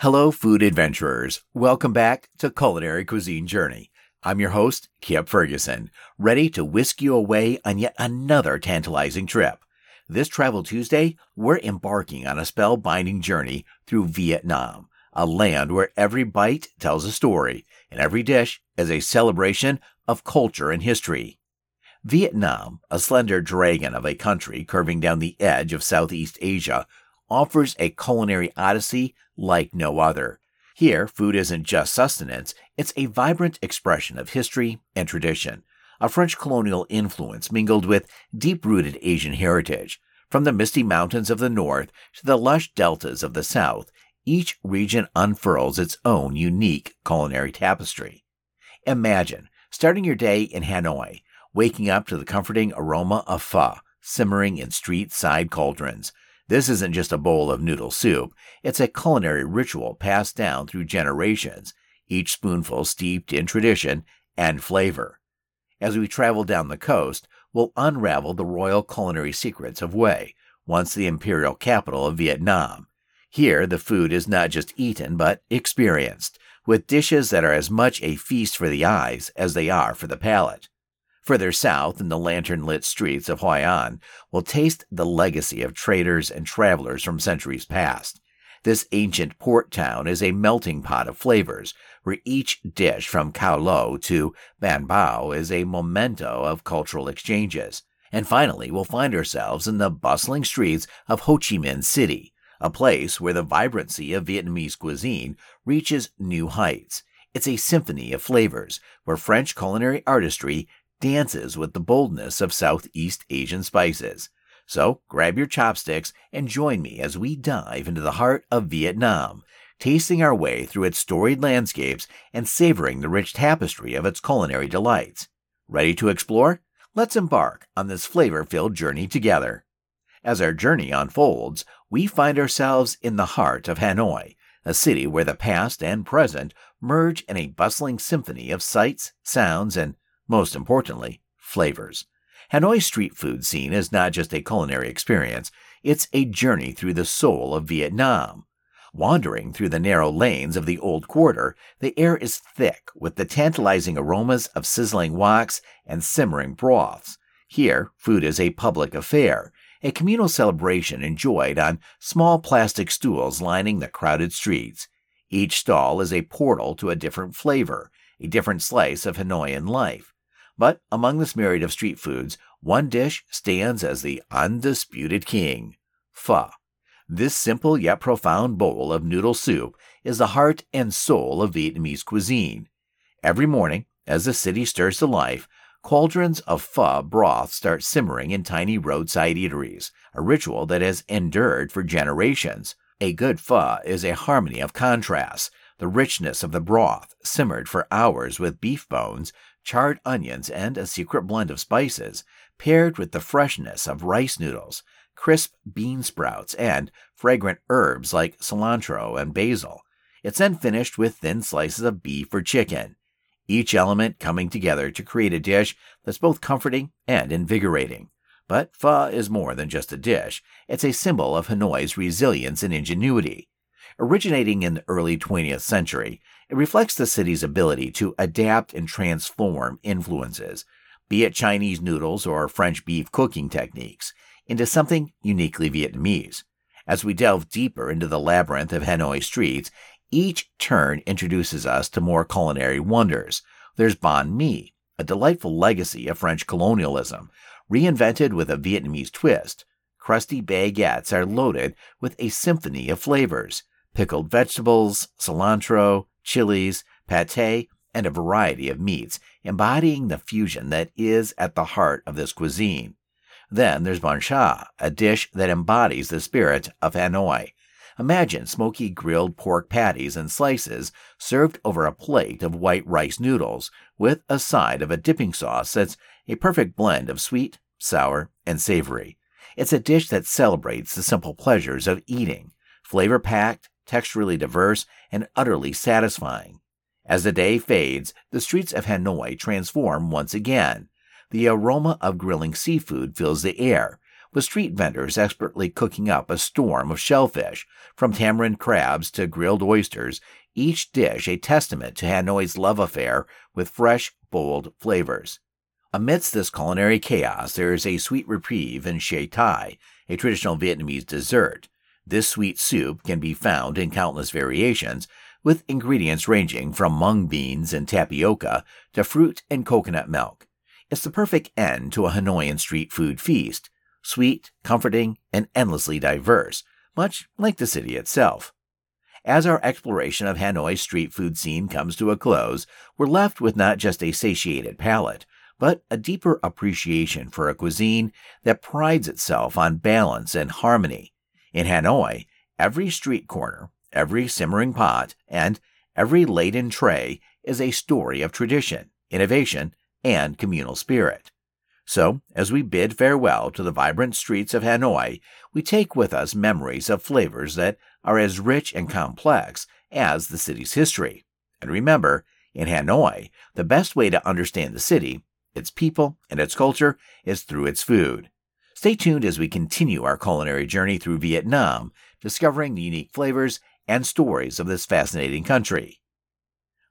Hello, food adventurers. Welcome back to Culinary Cuisine Journey. I'm your host, Kip Ferguson, ready to whisk you away on yet another tantalizing trip. This Travel Tuesday, we're embarking on a spellbinding journey through Vietnam, a land where every bite tells a story and every dish is a celebration of culture and history. Vietnam, a slender dragon of a country curving down the edge of Southeast Asia, offers a culinary odyssey like no other. Here, food isn't just sustenance, it's a vibrant expression of history and tradition, a French colonial influence mingled with deep rooted Asian heritage. From the misty mountains of the north to the lush deltas of the south, each region unfurls its own unique culinary tapestry. Imagine starting your day in Hanoi, waking up to the comforting aroma of pho simmering in street side cauldrons. This isn't just a bowl of noodle soup, it's a culinary ritual passed down through generations, each spoonful steeped in tradition and flavor. As we travel down the coast, we'll unravel the royal culinary secrets of Hue, once the imperial capital of Vietnam. Here, the food is not just eaten, but experienced, with dishes that are as much a feast for the eyes as they are for the palate. Further south, in the lantern lit streets of Hoi An, we'll taste the legacy of traders and travelers from centuries past. This ancient port town is a melting pot of flavors, where each dish from Cao Lau to Ban Bao is a memento of cultural exchanges. And finally, we'll find ourselves in the bustling streets of Ho Chi Minh City, a place where the vibrancy of Vietnamese cuisine reaches new heights. It's a symphony of flavors where French culinary artistry dances with the boldness of Southeast Asian spices. So grab your chopsticks and join me as we dive into the heart of Vietnam, tasting our way through its storied landscapes and savoring the rich tapestry of its culinary delights. Ready to explore? Let's embark on this flavor filled journey together. As our journey unfolds, we find ourselves in the heart of Hanoi, a city where the past and present merge in a bustling symphony of sights, sounds, and, most importantly, flavors. Hanoi street food scene is not just a culinary experience, it's a journey through the soul of Vietnam. Wandering through the narrow lanes of the old quarter, the air is thick with the tantalizing aromas of sizzling woks and simmering broths. Here, food is a public affair, a communal celebration enjoyed on small plastic stools lining the crowded streets. Each stall is a portal to a different flavor, a different slice of Hanoian life. But among this myriad of street foods, one dish stands as the undisputed king pho. This simple yet profound bowl of noodle soup is the heart and soul of Vietnamese cuisine. Every morning, as the city stirs to life, cauldrons of pho broth start simmering in tiny roadside eateries, a ritual that has endured for generations. A good pho is a harmony of contrasts. The richness of the broth, simmered for hours with beef bones, charred onions, and a secret blend of spices, paired with the freshness of rice noodles, crisp bean sprouts, and fragrant herbs like cilantro and basil. It's then finished with thin slices of beef or chicken, each element coming together to create a dish that's both comforting and invigorating. But pho is more than just a dish, it's a symbol of Hanoi's resilience and ingenuity. Originating in the early 20th century, it reflects the city's ability to adapt and transform influences, be it Chinese noodles or French beef cooking techniques, into something uniquely Vietnamese. As we delve deeper into the labyrinth of Hanoi streets, each turn introduces us to more culinary wonders. There's banh mi, a delightful legacy of French colonialism, reinvented with a Vietnamese twist. Crusty baguettes are loaded with a symphony of flavors pickled vegetables, cilantro, chilies, pate, and a variety of meats, embodying the fusion that is at the heart of this cuisine. Then there's bun cha, a dish that embodies the spirit of Hanoi. Imagine smoky grilled pork patties and slices served over a plate of white rice noodles with a side of a dipping sauce that's a perfect blend of sweet, sour, and savory. It's a dish that celebrates the simple pleasures of eating, flavor packed, texturally diverse, and utterly satisfying. As the day fades, the streets of Hanoi transform once again. The aroma of grilling seafood fills the air, with street vendors expertly cooking up a storm of shellfish, from tamarind crabs to grilled oysters, each dish a testament to Hanoi's love affair with fresh, bold flavors. Amidst this culinary chaos, there is a sweet reprieve in Che Thai, a traditional Vietnamese dessert. This sweet soup can be found in countless variations, with ingredients ranging from mung beans and tapioca to fruit and coconut milk. It's the perfect end to a Hanoian street food feast, sweet, comforting, and endlessly diverse, much like the city itself. As our exploration of Hanoi's street food scene comes to a close, we're left with not just a satiated palate, but a deeper appreciation for a cuisine that prides itself on balance and harmony. In Hanoi, every street corner, every simmering pot, and every laden tray is a story of tradition, innovation, and communal spirit. So, as we bid farewell to the vibrant streets of Hanoi, we take with us memories of flavors that are as rich and complex as the city's history. And remember, in Hanoi, the best way to understand the city its people, and its culture is through its food. Stay tuned as we continue our culinary journey through Vietnam, discovering the unique flavors and stories of this fascinating country.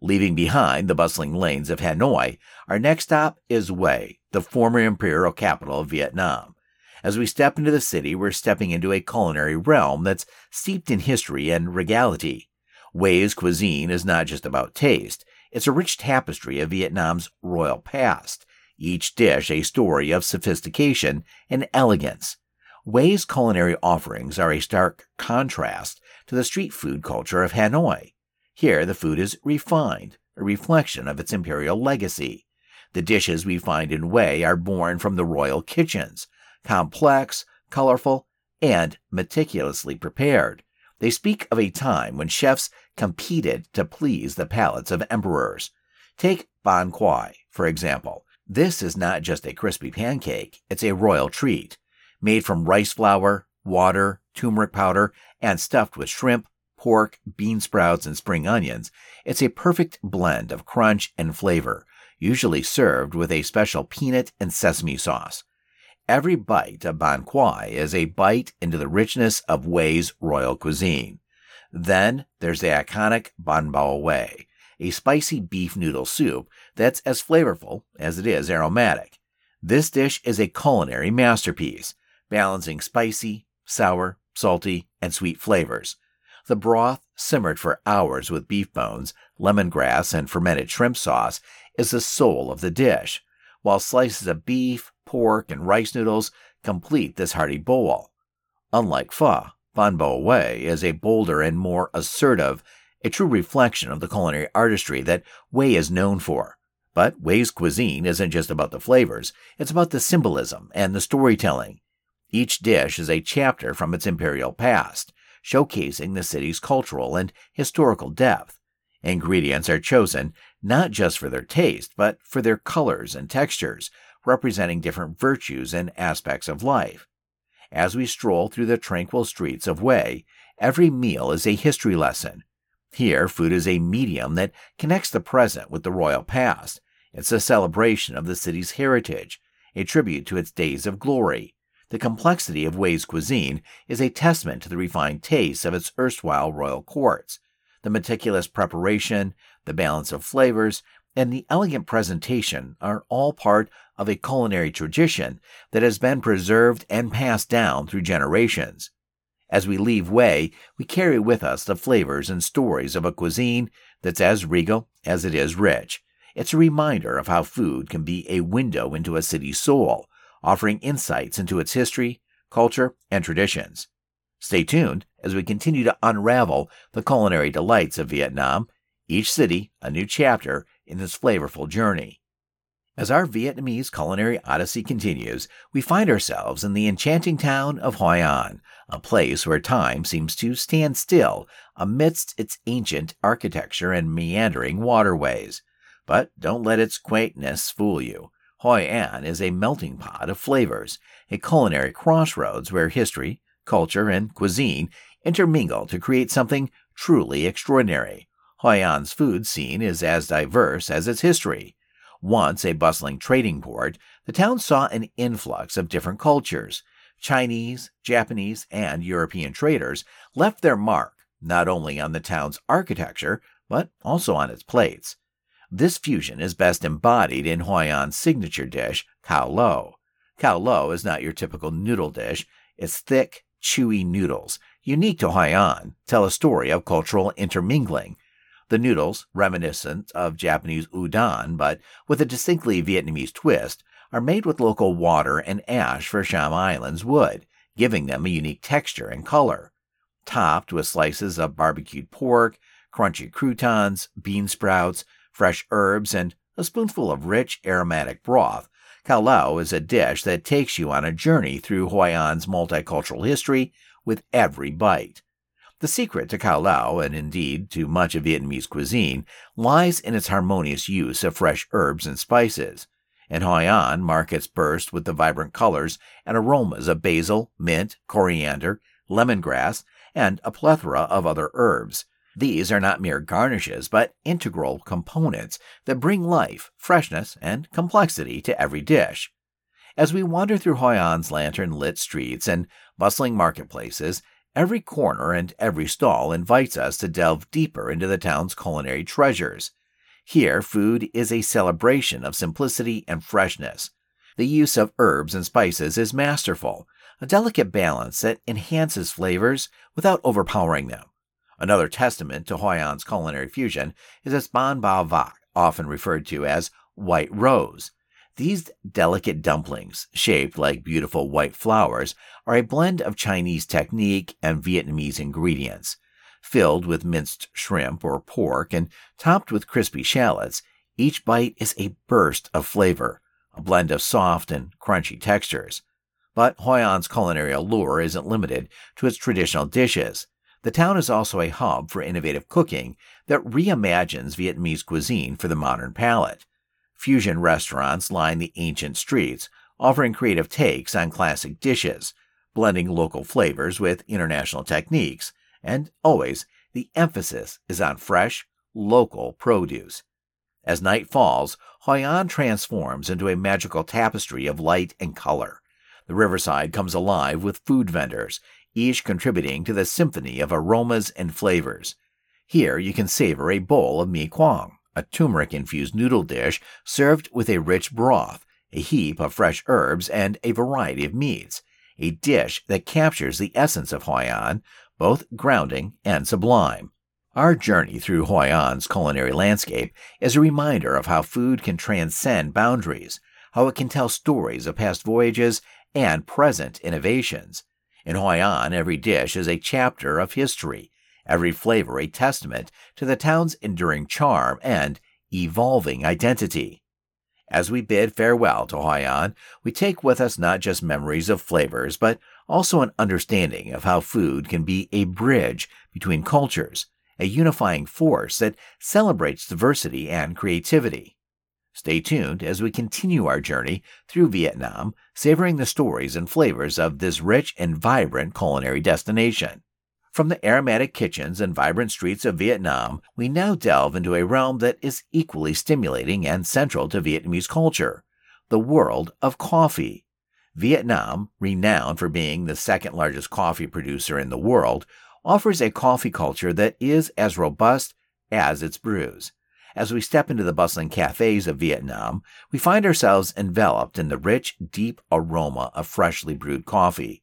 Leaving behind the bustling lanes of Hanoi, our next stop is Hue, the former imperial capital of Vietnam. As we step into the city, we're stepping into a culinary realm that's steeped in history and regality. Hue's cuisine is not just about taste, it's a rich tapestry of Vietnam's royal past, each dish a story of sophistication and elegance. Hue's culinary offerings are a stark contrast to the street food culture of Hanoi. Here, the food is refined, a reflection of its imperial legacy. The dishes we find in Hue are born from the royal kitchens, complex, colorful, and meticulously prepared. They speak of a time when chefs competed to please the palates of emperors. Take Bánh Khoai, for example, this is not just a crispy pancake, it's a royal treat. Made from rice flour, water, turmeric powder, and stuffed with shrimp, pork, bean sprouts, and spring onions, it's a perfect blend of crunch and flavor, usually served with a special peanut and sesame sauce. Every bite of Bánh Khoai is a bite into the richness of Hue's royal cuisine. Then there's the iconic Bun Bo Hue, a spicy beef noodle soup that's as flavorful as it is aromatic. This dish is a culinary masterpiece, balancing spicy, sour, salty, and sweet flavors. The broth, simmered for hours with beef bones, lemongrass, and fermented shrimp sauce, is the soul of the dish, while slices of beef, pork, and rice noodles complete this hearty bowl. Unlike pho, Bun Bo Hue is a bolder and more assertive a true reflection of the culinary artistry that Hue is known for. But Hue's cuisine isn't just about the flavors, it's about the symbolism and the storytelling. Each dish is a chapter from its imperial past, showcasing the city's cultural and historical depth. Ingredients are chosen not just for their taste, but for their colors and textures, representing different virtues and aspects of life. As we stroll through the tranquil streets of Hue, every meal is a history lesson, here, food is a medium that connects the present with the royal past. It's a celebration of the city's heritage, a tribute to its days of glory. The complexity of Hue's cuisine is a testament to the refined tastes of its erstwhile royal courts. The meticulous preparation, the balance of flavors, and the elegant presentation are all part of a culinary tradition that has been preserved and passed down through generations. As we leave Hue, we carry with us the flavors and stories of a cuisine that's as regal as it is rich. It's a reminder of how food can be a window into a city's soul, offering insights into its history, culture, and traditions. Stay tuned as we continue to unravel the culinary delights of Vietnam, each city a new chapter in this flavorful journey. As our Vietnamese culinary odyssey continues, we find ourselves in the enchanting town of Hoi An, a place where time seems to stand still amidst its ancient architecture and meandering waterways. But don't let its quaintness fool you. Hoi An is a melting pot of flavors, a culinary crossroads where history, culture, and cuisine intermingle to create something truly extraordinary. Hoi An's food scene is as diverse as its history. Once a bustling trading port, the town saw an influx of different cultures. Chinese, Japanese, and European traders left their mark not only on the town's architecture, but also on its plates. This fusion is best embodied in Hoi An's signature dish, Cao Lau. Cao Lau is not your typical noodle dish. Its thick, chewy noodles, unique to Hoi An, tell a story of cultural intermingling. The noodles, reminiscent of Japanese udon but with a distinctly Vietnamese twist, are made with local water and ash for Cham Island's wood, giving them a unique texture and color. Topped with slices of barbecued pork, crunchy croutons, bean sprouts, fresh herbs, and a spoonful of rich aromatic broth, Cao Lau is a dish that takes you on a journey through Hoi An's multicultural history with every bite. The secret to Cao Lau, and indeed to much of Vietnamese cuisine, lies in its harmonious use of fresh herbs and spices. In Hoi An, markets burst with the vibrant colors and aromas of basil, mint, coriander, lemongrass, and a plethora of other herbs. These are not mere garnishes, but integral components that bring life, freshness, and complexity to every dish. As we wander through Hoi An's lantern lit streets and bustling marketplaces, every corner and every stall invites us to delve deeper into the town's culinary treasures. Here, food is a celebration of simplicity and freshness. The use of herbs and spices is masterful, a delicate balance that enhances flavors without overpowering them. Another testament to Hoi An's culinary fusion is its ban bao vak, often referred to as white rose. These delicate dumplings, shaped like beautiful white flowers, are a blend of Chinese technique and Vietnamese ingredients. Filled with minced shrimp or pork and topped with crispy shallots, each bite is a burst of flavor, a blend of soft and crunchy textures. But Hoi An's culinary allure isn't limited to its traditional dishes. The town is also a hub for innovative cooking that reimagines Vietnamese cuisine for the modern palate. Fusion restaurants line the ancient streets, offering creative takes on classic dishes, blending local flavors with international techniques, and always the emphasis is on fresh, local produce. As night falls, Hoi An transforms into a magical tapestry of light and color. The riverside comes alive with food vendors, each contributing to the symphony of aromas and flavors. Here you can savor a bowl of mi quang, a turmeric infused noodle dish served with a rich broth, a heap of fresh herbs, and a variety of meats, a dish that captures the essence of Hoi An, both grounding and sublime. Our journey through Hoi An's culinary landscape is a reminder of how food can transcend boundaries, how it can tell stories of past voyages and present innovations, in Hoi An, every dish is a chapter of history, every flavor a testament to the town's enduring charm and evolving identity. As we bid farewell to Hoi An, we take with us not just memories of flavors, but also an understanding of how food can be a bridge between cultures, a unifying force that celebrates diversity and creativity. Stay tuned as we continue our journey through Vietnam, savoring the stories and flavors of this rich and vibrant culinary destination. From the aromatic kitchens and vibrant streets of Vietnam, we now delve into a realm that is equally stimulating and central to Vietnamese culture the world of coffee. Vietnam, renowned for being the second largest coffee producer in the world, offers a coffee culture that is as robust as its brews. As we step into the bustling cafes of Vietnam, we find ourselves enveloped in the rich, deep aroma of freshly brewed coffee.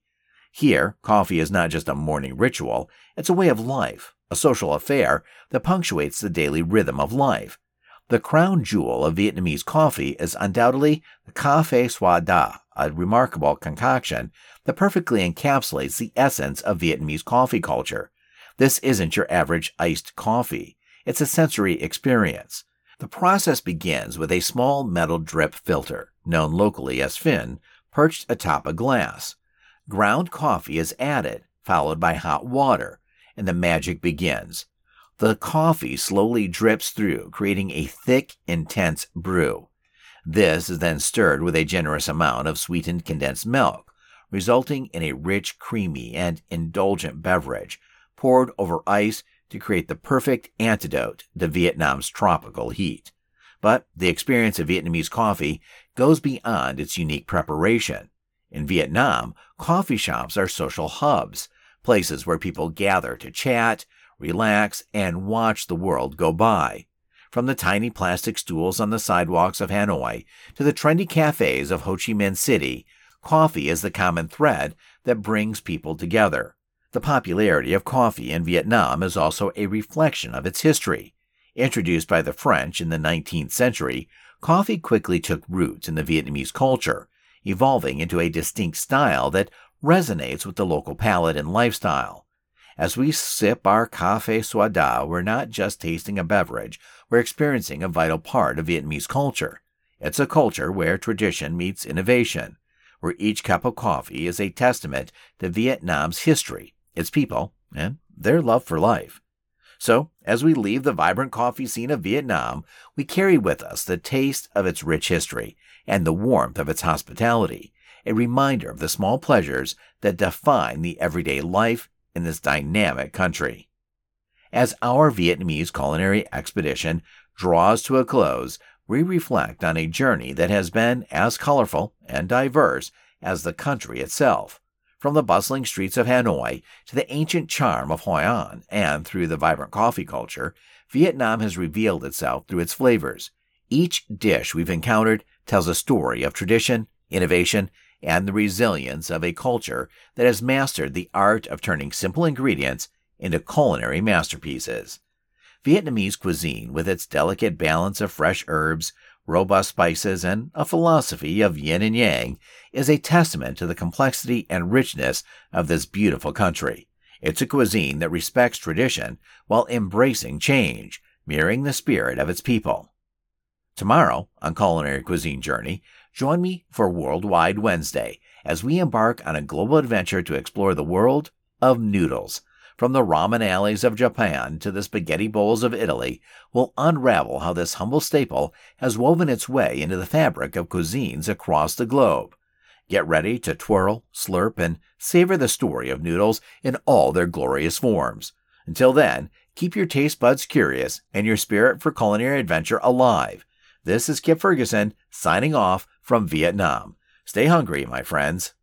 Here, coffee is not just a morning ritual, it's a way of life, a social affair that punctuates the daily rhythm of life. The crown jewel of Vietnamese coffee is undoubtedly the Cafe Sua Da, a remarkable concoction that perfectly encapsulates the essence of Vietnamese coffee culture. This isn't your average iced coffee. It's a sensory experience. The process begins with a small metal drip filter, known locally as phin, perched atop a glass. Ground coffee is added, followed by hot water, and the magic begins. The coffee slowly drips through, creating a thick, intense brew. This is then stirred with a generous amount of sweetened condensed milk, resulting in a rich, creamy, and indulgent beverage poured over ice to create the perfect antidote to Vietnam's tropical heat. But the experience of Vietnamese coffee goes beyond its unique preparation. In Vietnam, coffee shops are social hubs, places where people gather to chat, relax, and watch the world go by. From the tiny plastic stools on the sidewalks of Hanoi to the trendy cafes of Ho Chi Minh City, coffee is the common thread that brings people together. The popularity of coffee in Vietnam is also a reflection of its history. Introduced by the French in the 19th century, coffee quickly took roots in the Vietnamese culture, evolving into a distinct style that resonates with the local palate and lifestyle. As we sip our cafe sua da, we're not just tasting a beverage, we're experiencing a vital part of Vietnamese culture. It's a culture where tradition meets innovation, where each cup of coffee is a testament to Vietnam's history, its people, and their love for life. So, as we leave the vibrant coffee scene of Vietnam, we carry with us the taste of its rich history and the warmth of its hospitality, a reminder of the small pleasures that define the everyday life in this dynamic country. As our Vietnamese culinary expedition draws to a close, we reflect on a journey that has been as colorful and diverse as the country itself. From the bustling streets of Hanoi to the ancient charm of Hoi An and through the vibrant coffee culture, Vietnam has revealed itself through its flavors. Each dish we've encountered tells a story of tradition, innovation, and the resilience of a culture that has mastered the art of turning simple ingredients into culinary masterpieces. Vietnamese cuisine, with its delicate balance of fresh herbs, robust spices, and a philosophy of yin and yang, is a testament to the complexity and richness of this beautiful country. It's a cuisine that respects tradition while embracing change, mirroring the spirit of its people. Tomorrow, on Culinary Cuisine Journey, Join me for Worldwide Wednesday as we embark on a global adventure to explore the world of noodles. From the ramen alleys of Japan to the spaghetti bowls of Italy, we'll unravel how this humble staple has woven its way into the fabric of cuisines across the globe. Get ready to twirl, slurp, and savor the story of noodles in all their glorious forms. Until then, keep your taste buds curious and your spirit for culinary adventure alive. This is Kip Ferguson signing off from Vietnam. Stay hungry, my friends.